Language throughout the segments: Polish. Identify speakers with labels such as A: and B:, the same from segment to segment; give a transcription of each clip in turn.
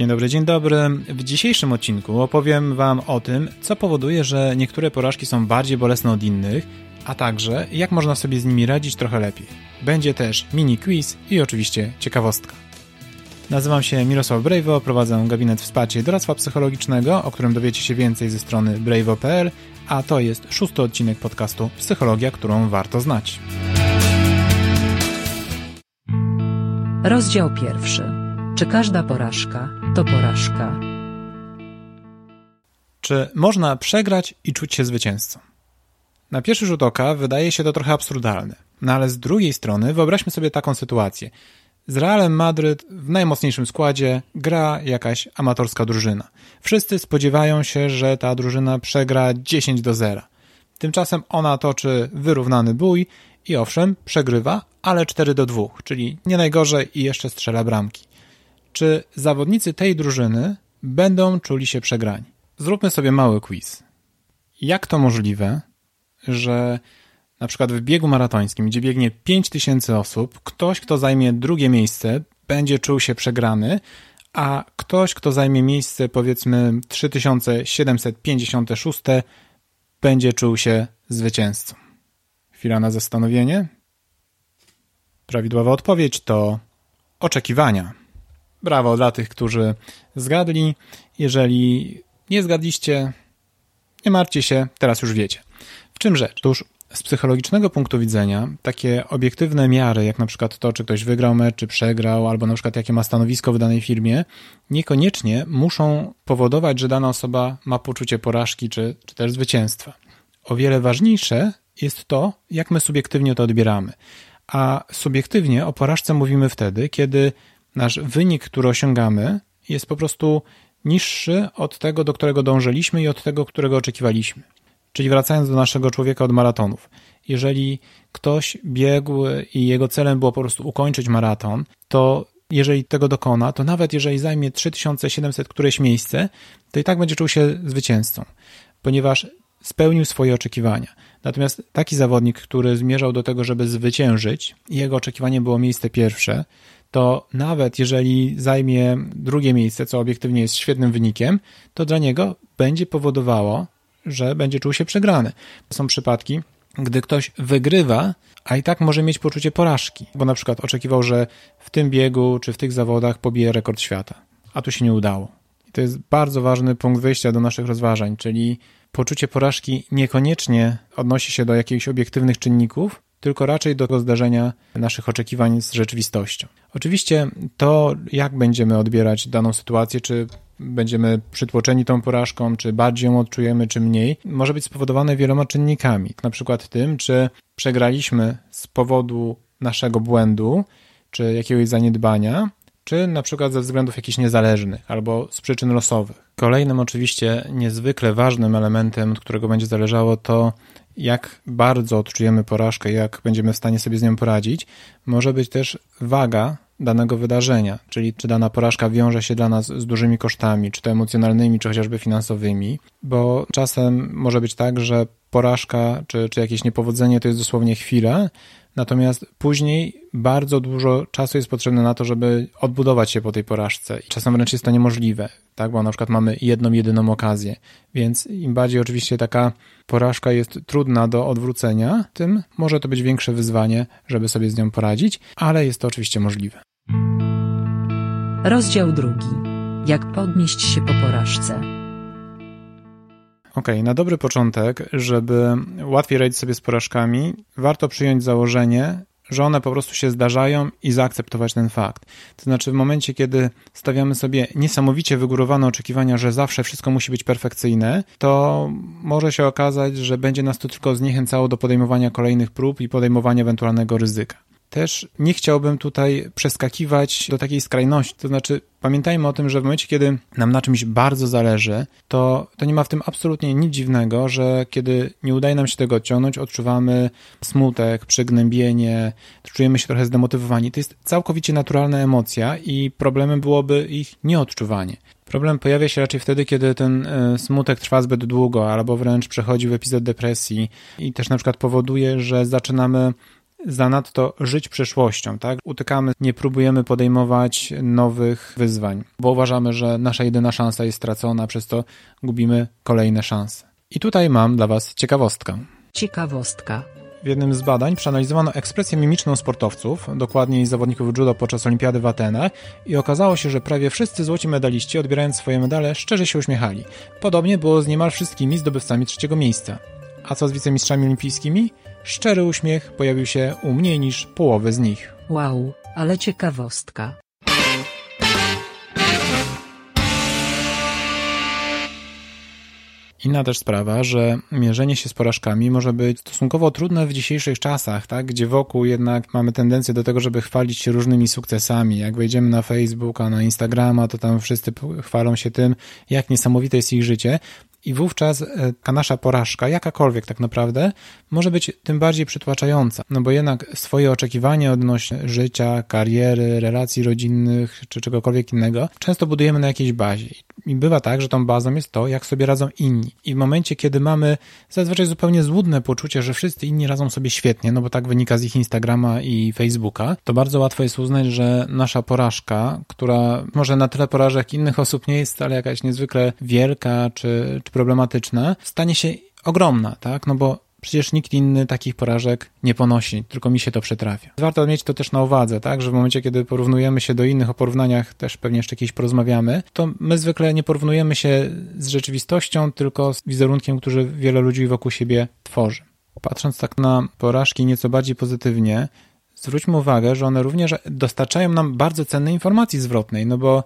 A: Dzień dobry, dzień dobry. W dzisiejszym odcinku opowiem Wam o tym, co powoduje, że niektóre porażki są bardziej bolesne od innych, a także jak można sobie z nimi radzić trochę lepiej. Będzie też mini quiz i oczywiście ciekawostka. Nazywam się Mirosław Brejwo, prowadzę gabinet wsparcia i doradztwa psychologicznego, o którym dowiecie się więcej ze strony brejwo.pl, a to jest szósty odcinek podcastu Psychologia, którą warto znać.
B: Rozdział pierwszy. Czy każda porażka to porażka?
A: Czy można przegrać i czuć się zwycięzcą? Na pierwszy rzut oka wydaje się to trochę absurdalne, no ale z drugiej strony wyobraźmy sobie taką sytuację. Z Realem Madryt w najmocniejszym składzie gra jakaś amatorska drużyna. Wszyscy spodziewają się, że ta drużyna przegra 10 do 0. Tymczasem ona toczy wyrównany bój i owszem, przegrywa, ale 4 do 2, czyli nie najgorzej i jeszcze strzela bramki. Czy zawodnicy tej drużyny będą czuli się przegrani? Zróbmy sobie mały quiz. Jak to możliwe, że na przykład w biegu maratońskim, gdzie biegnie 5000 osób, ktoś, kto zajmie drugie miejsce, będzie czuł się przegrany, a ktoś, kto zajmie miejsce powiedzmy 3756, będzie czuł się zwycięzcą. Chwila na zastanowienie. Prawidłowa odpowiedź to oczekiwania. Brawo dla tych, którzy zgadli. Jeżeli nie zgadliście, nie martwcie się, teraz już wiecie. W czym rzecz? Otóż z psychologicznego punktu widzenia takie obiektywne miary, jak na przykład to, czy ktoś wygrał mecz, czy przegrał, albo na przykład jakie ma stanowisko w danej firmie, niekoniecznie muszą powodować, że dana osoba ma poczucie porażki, czy, czy też zwycięstwa. O wiele ważniejsze jest to, jak my subiektywnie to odbieramy. A subiektywnie o porażce mówimy wtedy, kiedy nasz wynik, który osiągamy, jest po prostu niższy od tego, do którego dążyliśmy i od tego, którego oczekiwaliśmy. Czyli wracając do naszego człowieka od maratonów. Jeżeli ktoś biegł i jego celem było po prostu ukończyć maraton, to jeżeli tego dokona, to nawet jeżeli zajmie 3700 któreś miejsce, to i tak będzie czuł się zwycięzcą, ponieważ spełnił swoje oczekiwania. Natomiast taki zawodnik, który zmierzał do tego, żeby zwyciężyć, i jego oczekiwanie było miejsce pierwsze, to nawet jeżeli zajmie drugie miejsce, co obiektywnie jest świetnym wynikiem, to dla niego będzie powodowało, że będzie czuł się przegrany. Są przypadki, gdy ktoś wygrywa, a i tak może mieć poczucie porażki, bo na przykład oczekiwał, że w tym biegu czy w tych zawodach pobije rekord świata, a tu się nie udało. I to jest bardzo ważny punkt wyjścia do naszych rozważań, czyli poczucie porażki niekoniecznie odnosi się do jakichś obiektywnych czynników, tylko raczej do zdarzenia naszych oczekiwań z rzeczywistością. Oczywiście to, jak będziemy odbierać daną sytuację, czy będziemy przytłoczeni tą porażką, czy bardziej ją odczujemy, czy mniej, może być spowodowane wieloma czynnikami. Na przykład tym, czy przegraliśmy z powodu naszego błędu, czy jakiegoś zaniedbania, czy na przykład ze względów jakichś niezależnych albo z przyczyn losowych. Kolejnym oczywiście niezwykle ważnym elementem, od którego będzie zależało to, jak bardzo odczujemy porażkę, jak będziemy w stanie sobie z nią poradzić, może być też waga danego wydarzenia, czyli czy dana porażka wiąże się dla nas z dużymi kosztami, czy to emocjonalnymi, czy chociażby finansowymi, bo czasem może być tak, że porażka czy, czy jakieś niepowodzenie to jest dosłownie chwila, Natomiast później bardzo dużo czasu jest potrzebne na to, żeby odbudować się po tej porażce. I czasem wręcz jest to niemożliwe, tak? bo na przykład mamy jedną, jedyną okazję. Więc im bardziej oczywiście taka porażka jest trudna do odwrócenia, tym może to być większe wyzwanie, żeby sobie z nią poradzić, ale jest to oczywiście możliwe.
B: Rozdział drugi. Jak podnieść się po porażce?
A: Ok, na dobry początek, żeby łatwiej radzić sobie z porażkami, warto przyjąć założenie, że one po prostu się zdarzają i zaakceptować ten fakt. To znaczy, w momencie, kiedy stawiamy sobie niesamowicie wygórowane oczekiwania, że zawsze wszystko musi być perfekcyjne, to może się okazać, że będzie nas to tylko zniechęcało do podejmowania kolejnych prób i podejmowania ewentualnego ryzyka też nie chciałbym tutaj przeskakiwać do takiej skrajności. To znaczy, pamiętajmy o tym, że w momencie, kiedy nam na czymś bardzo zależy, to, to nie ma w tym absolutnie nic dziwnego, że kiedy nie udaje nam się tego odciągnąć, odczuwamy smutek, przygnębienie, czujemy się trochę zdemotywowani. To jest całkowicie naturalna emocja i problemem byłoby ich nieodczuwanie. Problem pojawia się raczej wtedy, kiedy ten e, smutek trwa zbyt długo, albo wręcz przechodzi w epizod depresji i też na przykład powoduje, że zaczynamy zanadto żyć przeszłością, tak? Utykamy, nie próbujemy podejmować nowych wyzwań, bo uważamy, że nasza jedyna szansa jest stracona, przez to gubimy kolejne szanse. I tutaj mam dla Was ciekawostkę.
B: Ciekawostka.
A: W jednym z badań przeanalizowano ekspresję mimiczną sportowców, dokładniej zawodników judo podczas olimpiady w Atenach i okazało się, że prawie wszyscy złoci medaliści odbierając swoje medale szczerze się uśmiechali. Podobnie było z niemal wszystkimi zdobywcami trzeciego miejsca. A co z wicemistrzami olimpijskimi? Szczery uśmiech pojawił się u mniej niż połowy z nich.
B: Wow, ale ciekawostka.
A: Inna też sprawa, że mierzenie się z porażkami może być stosunkowo trudne w dzisiejszych czasach, tak? gdzie wokół jednak mamy tendencję do tego, żeby chwalić się różnymi sukcesami. Jak wejdziemy na Facebooka, na Instagrama, to tam wszyscy chwalą się tym, jak niesamowite jest ich życie. I wówczas e, ta nasza porażka, jakakolwiek tak naprawdę, może być tym bardziej przytłaczająca. No bo jednak swoje oczekiwania odnośnie życia, kariery, relacji rodzinnych czy czegokolwiek innego często budujemy na jakiejś bazie. I bywa tak, że tą bazą jest to, jak sobie radzą inni. I w momencie, kiedy mamy zazwyczaj zupełnie złudne poczucie, że wszyscy inni radzą sobie świetnie, no bo tak wynika z ich Instagrama i Facebooka, to bardzo łatwo jest uznać, że nasza porażka, która może na tyle porażek innych osób nie jest ale jakaś niezwykle wielka czy, czy problematyczna, stanie się ogromna, tak? No bo Przecież nikt inny takich porażek nie ponosi, tylko mi się to przytrafia. Warto mieć to też na uwadze, tak, że w momencie, kiedy porównujemy się do innych, o porównaniach też pewnie jeszcze kiedyś porozmawiamy, to my zwykle nie porównujemy się z rzeczywistością, tylko z wizerunkiem, który wiele ludzi wokół siebie tworzy. Patrząc tak na porażki nieco bardziej pozytywnie, zwróćmy uwagę, że one również dostarczają nam bardzo cennej informacji zwrotnej, no bo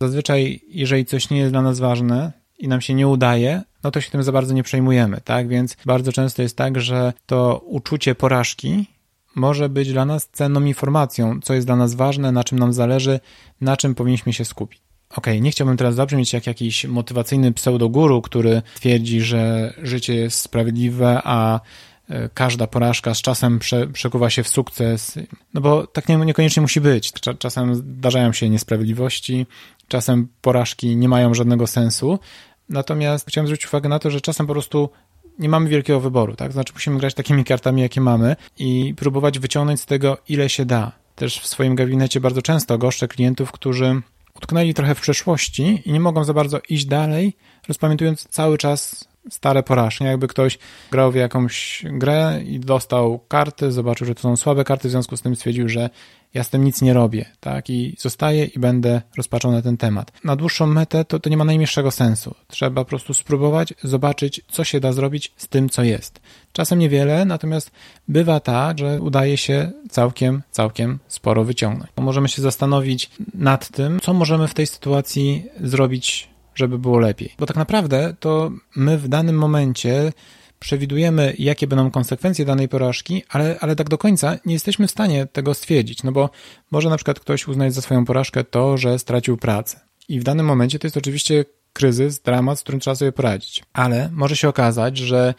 A: zazwyczaj, jeżeli coś nie jest dla nas ważne, i nam się nie udaje, no to się tym za bardzo nie przejmujemy, tak? Więc bardzo często jest tak, że to uczucie porażki może być dla nas cenną informacją, co jest dla nas ważne, na czym nam zależy, na czym powinniśmy się skupić. Okej, okay, nie chciałbym teraz zabrzmieć jak jakiś motywacyjny pseudoguru, który twierdzi, że życie jest sprawiedliwe, a każda porażka z czasem prze, przekuwa się w sukces, no bo tak nie, niekoniecznie musi być. Czasem zdarzają się niesprawiedliwości, czasem porażki nie mają żadnego sensu, Natomiast chciałem zwrócić uwagę na to, że czasem po prostu nie mamy wielkiego wyboru, tak? Znaczy musimy grać takimi kartami, jakie mamy i próbować wyciągnąć z tego, ile się da. Też w swoim gabinecie bardzo często goszczę klientów, którzy utknęli trochę w przeszłości i nie mogą za bardzo iść dalej, rozpamiętując cały czas stare porażki. Jakby ktoś grał w jakąś grę i dostał karty, zobaczył, że to są słabe karty, w związku z tym stwierdził, że ja z tym nic nie robię, tak? I zostaję i będę rozpaczał na ten temat. Na dłuższą metę to, to nie ma najmniejszego sensu. Trzeba po prostu spróbować, zobaczyć, co się da zrobić z tym, co jest. Czasem niewiele, natomiast bywa tak, że udaje się całkiem, całkiem sporo wyciągnąć. Możemy się zastanowić nad tym, co możemy w tej sytuacji zrobić żeby było lepiej. Bo tak naprawdę to my w danym momencie przewidujemy, jakie będą konsekwencje danej porażki, ale, ale tak do końca nie jesteśmy w stanie tego stwierdzić, no bo może na przykład ktoś uznać za swoją porażkę to, że stracił pracę. I w danym momencie to jest oczywiście kryzys, dramat, z którym trzeba sobie poradzić. Ale może się okazać, że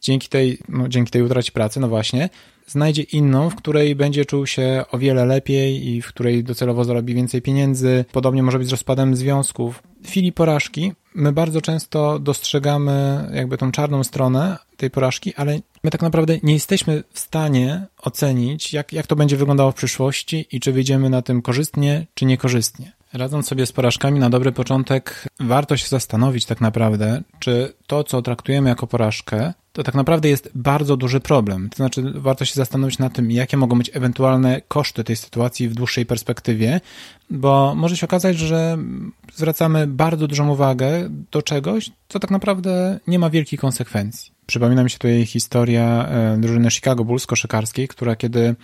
A: dzięki tej, no, dzięki tej utracie pracy, no właśnie, znajdzie inną, w której będzie czuł się o wiele lepiej i w której docelowo zarobi więcej pieniędzy. Podobnie może być z rozpadem związków. W chwili porażki my bardzo często dostrzegamy jakby tą czarną stronę tej porażki, ale my tak naprawdę nie jesteśmy w stanie ocenić, jak, jak to będzie wyglądało w przyszłości i czy wyjdziemy na tym korzystnie, czy niekorzystnie. Radząc sobie z porażkami na dobry początek, warto się zastanowić tak naprawdę, czy to, co traktujemy jako porażkę, to tak naprawdę jest bardzo duży problem. To znaczy, warto się zastanowić nad tym, jakie mogą być ewentualne koszty tej sytuacji w dłuższej perspektywie, bo może się okazać, że zwracamy bardzo dużą uwagę do czegoś, co tak naprawdę nie ma wielkich konsekwencji. Przypomina mi się tutaj historia e, drużyny Chicago Bulls koszykarskiej, która kiedy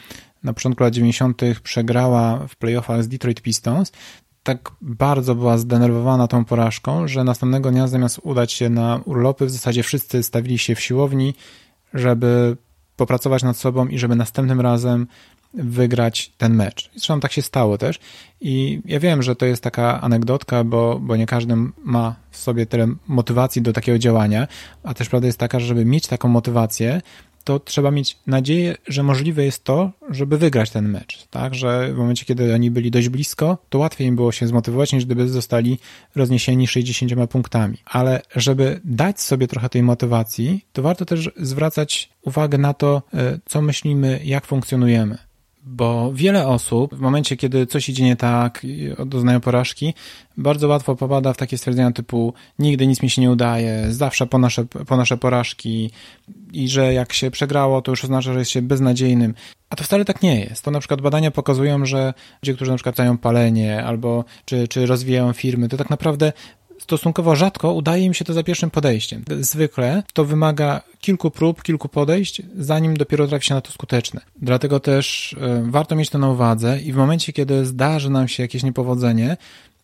A: na początku lat 90. przegrała w playoffach z Detroit Pistons, tak bardzo była zdenerwowana tą porażką, że następnego dnia zamiast udać się na urlopy, w zasadzie wszyscy stawili się w siłowni, żeby popracować nad sobą i żeby następnym razem wygrać ten mecz. Zresztą tak się stało też. I ja wiem, że to jest taka anegdotka, bo, bo nie każdy ma w sobie tyle motywacji do takiego działania, a też prawda jest taka, że żeby mieć taką motywację, to trzeba mieć nadzieję, że możliwe jest to, żeby wygrać ten mecz, tak, że w momencie, kiedy oni byli dość blisko, to łatwiej im było się zmotywować, niż gdyby zostali rozniesieni 60 punktami. Ale żeby dać sobie trochę tej motywacji, to warto też zwracać uwagę na to, e, co myślimy, jak funkcjonujemy. Bo wiele osób w momencie, kiedy coś idzie nie tak, doznają porażki, bardzo łatwo popada w takie stwierdzenia typu nigdy nic mi się nie udaje, zawsze ponoszę, ponoszę porażki i że jak się przegrało, to już oznacza, że jest się beznadziejnym. A to wcale tak nie jest. To na przykład badania pokazują, że ludzie, którzy na przykład mają palenie albo czy, czy rozwijają firmy, to tak naprawdę stosunkowo rzadko udaje im się to za pierwszym podejściem. Zwykle to wymaga kilku prób, kilku podejść, zanim dopiero trafi się na to skuteczne. Dlatego też e, warto mieć to na uwadze i w momencie, kiedy zdarzy nam się jakieś niepowodzenie,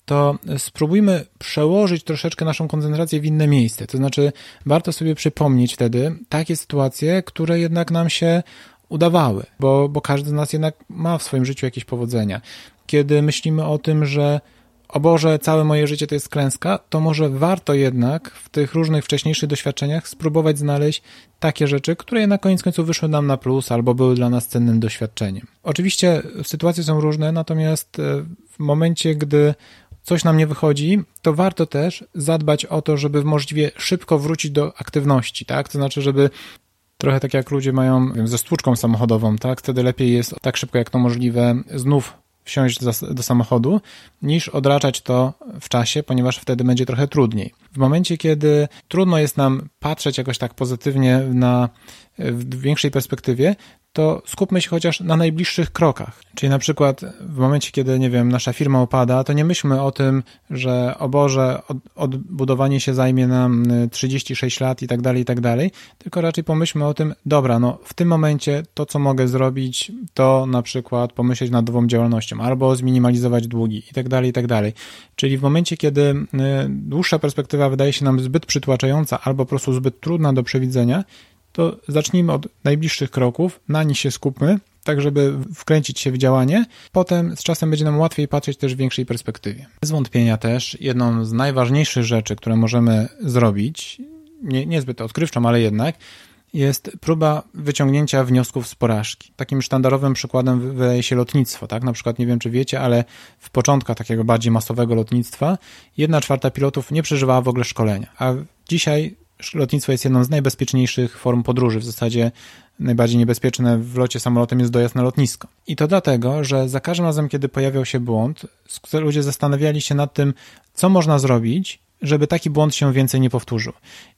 A: to spróbujmy przełożyć troszeczkę naszą koncentrację w inne miejsce. To znaczy, warto sobie przypomnieć wtedy takie sytuacje, które jednak nam się udawały, bo, bo każdy z nas jednak ma w swoim życiu jakieś powodzenia. Kiedy myślimy o tym, że o Boże, całe moje życie to jest klęska, to może warto jednak w tych różnych wcześniejszych doświadczeniach spróbować znaleźć takie rzeczy, które na koniec końców wyszły nam na plus albo były dla nas cennym doświadczeniem. Oczywiście sytuacje są różne, natomiast e, w momencie, gdy coś nam nie wychodzi, to warto też zadbać o to, żeby możliwie szybko wrócić do aktywności, tak? To znaczy, żeby trochę tak jak ludzie mają wiem, ze stłuczką samochodową, tak? Wtedy lepiej jest tak szybko jak to możliwe znów wsiąść do, samochodu, niż odraczać to w czasie, ponieważ wtedy będzie trochę trudniej. W momencie, kiedy trudno jest nam patrzeć jakoś tak pozytywnie na w większej perspektywie, to skupmy się chociaż na najbliższych krokach. Czyli na przykład w momencie, kiedy, nie wiem, nasza firma opada, to nie myślmy o tym, że o Boże, od, odbudowanie się zajmie nam 36 lat i tak dalej, i tak dalej, tylko raczej pomyślmy o tym, dobra, no w tym momencie to, co mogę zrobić, to na przykład pomyśleć nad nową działalnością, albo zminimalizować długi i tak dalej, i tak dalej. Czyli w momencie, kiedy y, dłuższa perspektywa wydaje się nam zbyt przytłaczająca, albo po prostu zbyt trudna do przewidzenia, to zacznijmy od najbliższych kroków, na nich się skupmy, tak żeby wkręcić się w działanie. Potem z czasem będzie nam łatwiej patrzeć też w większej perspektywie. Bez wątpienia też jedną z najważniejszych rzeczy, które możemy zrobić, nie, niezbyt odkrywczą, ale jednak, jest próba wyciągnięcia wniosków z porażki. Takim sztandarowym przykładem wydaje się lotnictwo, tak? Na przykład, nie wiem czy wiecie, ale w początkach takiego bardziej masowego lotnictwa jedna czwarta pilotów nie przeżywała w ogóle szkolenia, a dzisiaj lotnictwo jest jedną z najbezpieczniejszych form podróży. W zasadzie najbardziej niebezpieczne w locie samolotem jest dojazd na lotnisko. I to dlatego, że za każdym razem, kiedy pojawiał się błąd, ludzie zastanawiali się nad tym, co można zrobić, żeby taki błąd się więcej nie powtórzył.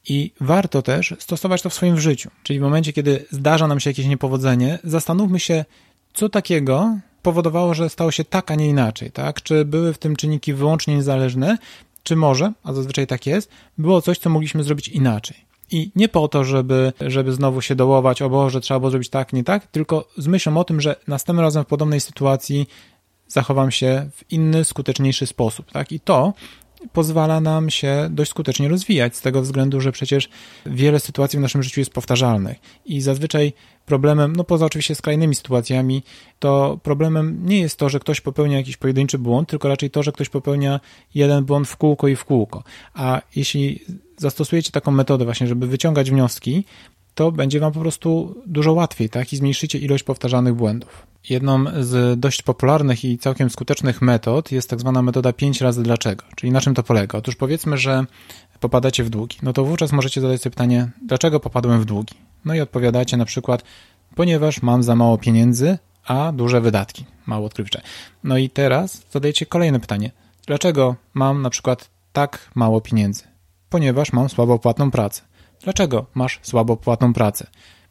A: I warto też stosować to w swoim życiu. Czyli w momencie, kiedy zdarza nam się jakieś niepowodzenie, zastanówmy się, co takiego powodowało, że stało się tak, a nie inaczej, tak? Czy były w tym czynniki wyłącznie niezależne, czy może, a zazwyczaj tak jest, było coś, co mogliśmy zrobić inaczej. I nie po to, żeby, żeby znowu się dołować, o Boże, trzeba było zrobić tak, nie tak, tylko z myślą o tym, że następnym razem w podobnej sytuacji zachowam się w inny, skuteczniejszy sposób. Tak? I to pozwala nam się dość skutecznie rozwijać, z tego względu, że przecież wiele sytuacji w naszym życiu jest powtarzalnych i zazwyczaj problemem, no poza oczywiście skrajnymi sytuacjami, to problemem nie jest to, że ktoś popełnia jakiś pojedynczy błąd, tylko raczej to, że ktoś popełnia jeden błąd w kółko i w kółko. A jeśli zastosujecie taką metodę właśnie, żeby wyciągać wnioski, to będzie wam po prostu dużo łatwiej, tak? I zmniejszycie ilość powtarzanych błędów. Jedną z dość popularnych i całkiem skutecznych metod jest tak zwana metoda 5 razy dlaczego. Czyli na czym to polega? Otóż powiedzmy, że popadacie w długi. No to wówczas możecie zadać sobie pytanie, dlaczego popadłem w długi? No i odpowiadacie na przykład, ponieważ mam za mało pieniędzy, a duże wydatki. Mało odkrywcze. No i teraz zadajecie kolejne pytanie. Dlaczego mam na przykład tak mało pieniędzy? Ponieważ mam słabo płatną pracę. Dlaczego masz słabo płatną pracę?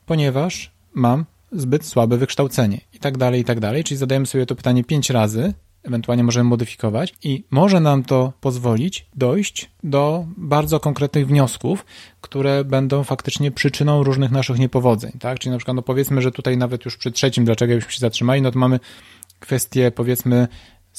A: Ponieważ mam zbyt słabe wykształcenie tak dalej, i tak dalej. Czyli zadajemy sobie to pytanie pięć razy, ewentualnie możemy modyfikować i może nam to pozwolić dojść do bardzo konkretnych wniosków, które będą faktycznie przyczyną różnych naszych niepowodzeń, tak? Czyli na przykład, no powiedzmy, że tutaj nawet już przy trzecim, dlaczego byśmy się zatrzymali, no to mamy kwestię, powiedzmy,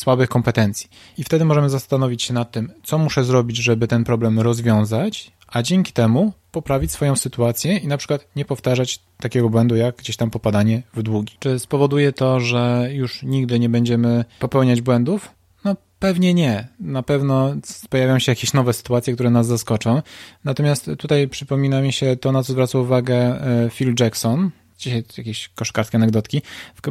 A: słabych kompetencji. I wtedy możemy zastanowić się nad tym, co muszę zrobić, żeby ten problem rozwiązać, a dzięki temu poprawić swoją sytuację i na przykład nie powtarzać takiego błędu jak gdzieś tam popadanie w długi. Czy spowoduje to, że już nigdy nie będziemy popełniać błędów? No Pewnie nie. Na pewno pojawią się jakieś nowe sytuacje, które nas zaskoczą. Natomiast tutaj przypomina mi się to, na co zwracał uwagę e, Phil Jackson, dzisiaj jakieś koszkarskie anegdotki,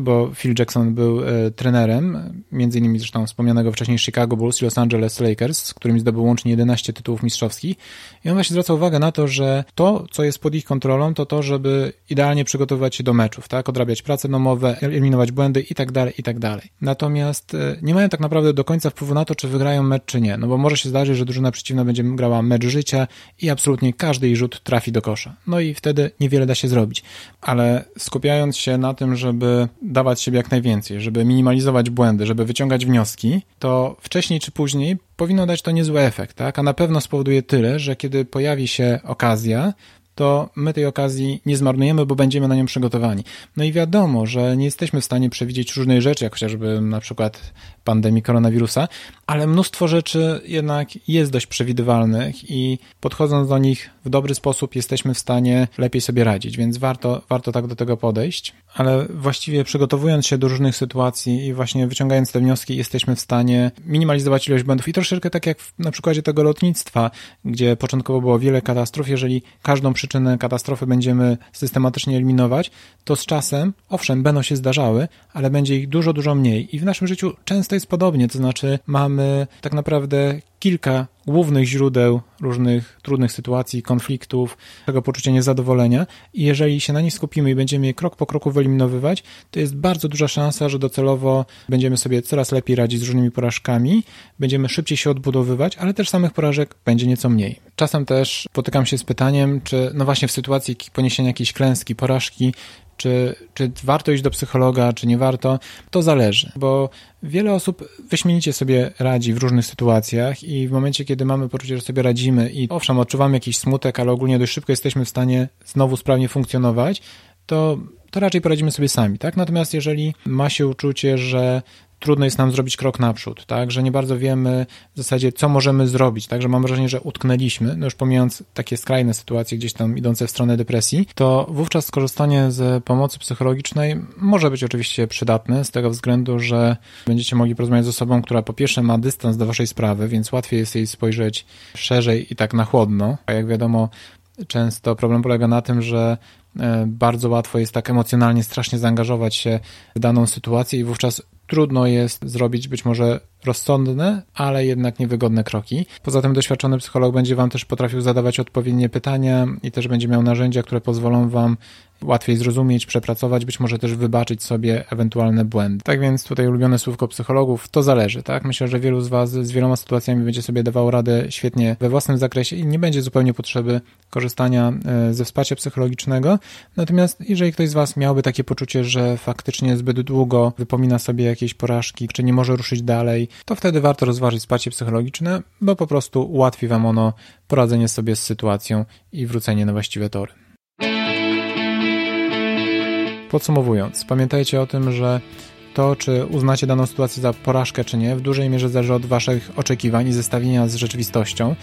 A: bo Phil Jackson był e, trenerem, między innymi zresztą wspomnianego wcześniej Chicago Bulls i Los Angeles Lakers, z którymi zdobył łącznie 11 tytułów mistrzowskich. I on właśnie zwraca uwagę na to, że to, co jest pod ich kontrolą, to to, żeby idealnie przygotowywać się do meczów, tak? Odrabiać prace domowe, eliminować błędy i tak dalej, i tak dalej. Natomiast e, nie mają tak naprawdę do końca wpływu na to, czy wygrają mecz, czy nie. No bo może się zdarzyć, że drużyna przeciwna będzie grała mecz życia i absolutnie każdy jej rzut trafi do kosza. No i wtedy niewiele da się zrobić. Ale skupiając się na tym, żeby dawać siebie jak najwięcej, żeby minimalizować błędy, żeby wyciągać wnioski, to wcześniej czy później powinno dać to niezły efekt, tak? A na pewno spowoduje tyle, że kiedy pojawi się okazja, to my tej okazji nie zmarnujemy, bo będziemy na nią przygotowani. No i wiadomo, że nie jesteśmy w stanie przewidzieć różnych rzeczy, jak chociażby na przykład pandemii koronawirusa, ale mnóstwo rzeczy jednak jest dość przewidywalnych i podchodząc do nich w dobry sposób jesteśmy w stanie lepiej sobie radzić, więc warto, warto tak do tego podejść, ale właściwie przygotowując się do różnych sytuacji i właśnie wyciągając te wnioski jesteśmy w stanie minimalizować ilość błędów i troszeczkę tak jak na przykładzie tego lotnictwa, gdzie początkowo było wiele katastrof, jeżeli każdą przyczynę katastrofy będziemy systematycznie eliminować, to z czasem, owszem, będą się zdarzały, ale będzie ich dużo, dużo mniej. I w naszym życiu często jest podobnie, to znaczy mamy tak naprawdę kilka głównych źródeł różnych trudnych sytuacji, konfliktów, tego poczucia niezadowolenia i jeżeli się na nich skupimy i będziemy je krok po kroku wyeliminowywać, to jest bardzo duża szansa, że docelowo będziemy sobie coraz lepiej radzić z różnymi porażkami, będziemy szybciej się odbudowywać, ale też samych porażek będzie nieco mniej. Czasem też spotykam się z pytaniem, czy no właśnie w sytuacji poniesienia jakiejś klęski, porażki, czy, czy warto iść do psychologa, czy nie warto, to zależy, bo wiele osób wyśmienicie sobie radzi w różnych sytuacjach i w momencie, kiedy mamy poczucie, że sobie radzimy i owszem, odczuwamy jakiś smutek, ale ogólnie dość szybko jesteśmy w stanie znowu sprawnie funkcjonować, to to raczej poradzimy sobie sami, tak? Natomiast jeżeli ma się uczucie, że trudno jest nam zrobić krok naprzód, tak, że nie bardzo wiemy w zasadzie, co możemy zrobić, tak, że mam wrażenie, że utknęliśmy, no już pomijając takie skrajne sytuacje gdzieś tam idące w stronę depresji, to wówczas skorzystanie z pomocy psychologicznej może być oczywiście przydatne z tego względu, że będziecie mogli porozmawiać z osobą, która po pierwsze ma dystans do waszej sprawy, więc łatwiej jest jej spojrzeć szerzej i tak na chłodno, a jak wiadomo, często problem polega na tym, że e, bardzo łatwo jest tak emocjonalnie strasznie zaangażować się w daną sytuację i wówczas trudno jest zrobić być może rozsądne, ale jednak niewygodne kroki. Poza tym doświadczony psycholog będzie Wam też potrafił zadawać odpowiednie pytania i też będzie miał narzędzia, które pozwolą Wam łatwiej zrozumieć, przepracować, być może też wybaczyć sobie ewentualne błędy. Tak więc tutaj ulubione słówko psychologów, to zależy, tak? Myślę, że wielu z Was z wieloma sytuacjami będzie sobie dawało radę świetnie we własnym zakresie i nie będzie zupełnie potrzeby korzystania e, ze wsparcia psychologicznego. Natomiast jeżeli ktoś z Was miałby takie poczucie, że faktycznie zbyt długo wypomina sobie jakieś porażki, czy nie może ruszyć dalej, to wtedy warto rozważyć wsparcie psychologiczne, bo po prostu ułatwi Wam ono poradzenie sobie z sytuacją i wrócenie na właściwe tory. Podsumowując, pamiętajcie o tym, że to, czy uznacie daną sytuację za porażkę, czy nie, w dużej mierze zależy od Waszych oczekiwań i zestawienia z rzeczywistością.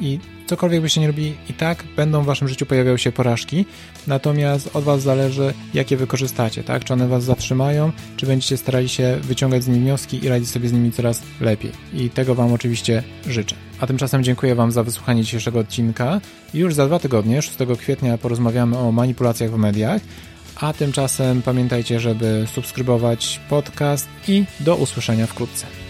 A: I cokolwiek byście nie robili, i tak będą w Waszym życiu pojawiały się porażki, natomiast od Was zależy, jakie wykorzystacie, tak? Czy one Was zatrzymają, czy będziecie starali się wyciągać z nich wnioski i radzić sobie z nimi coraz lepiej. I tego Wam oczywiście życzę. A tymczasem dziękuję Wam za wysłuchanie dzisiejszego odcinka. Już za dwa tygodnie, 6 kwietnia, porozmawiamy o manipulacjach w mediach. A tymczasem pamiętajcie, żeby subskrybować podcast i do usłyszenia wkrótce.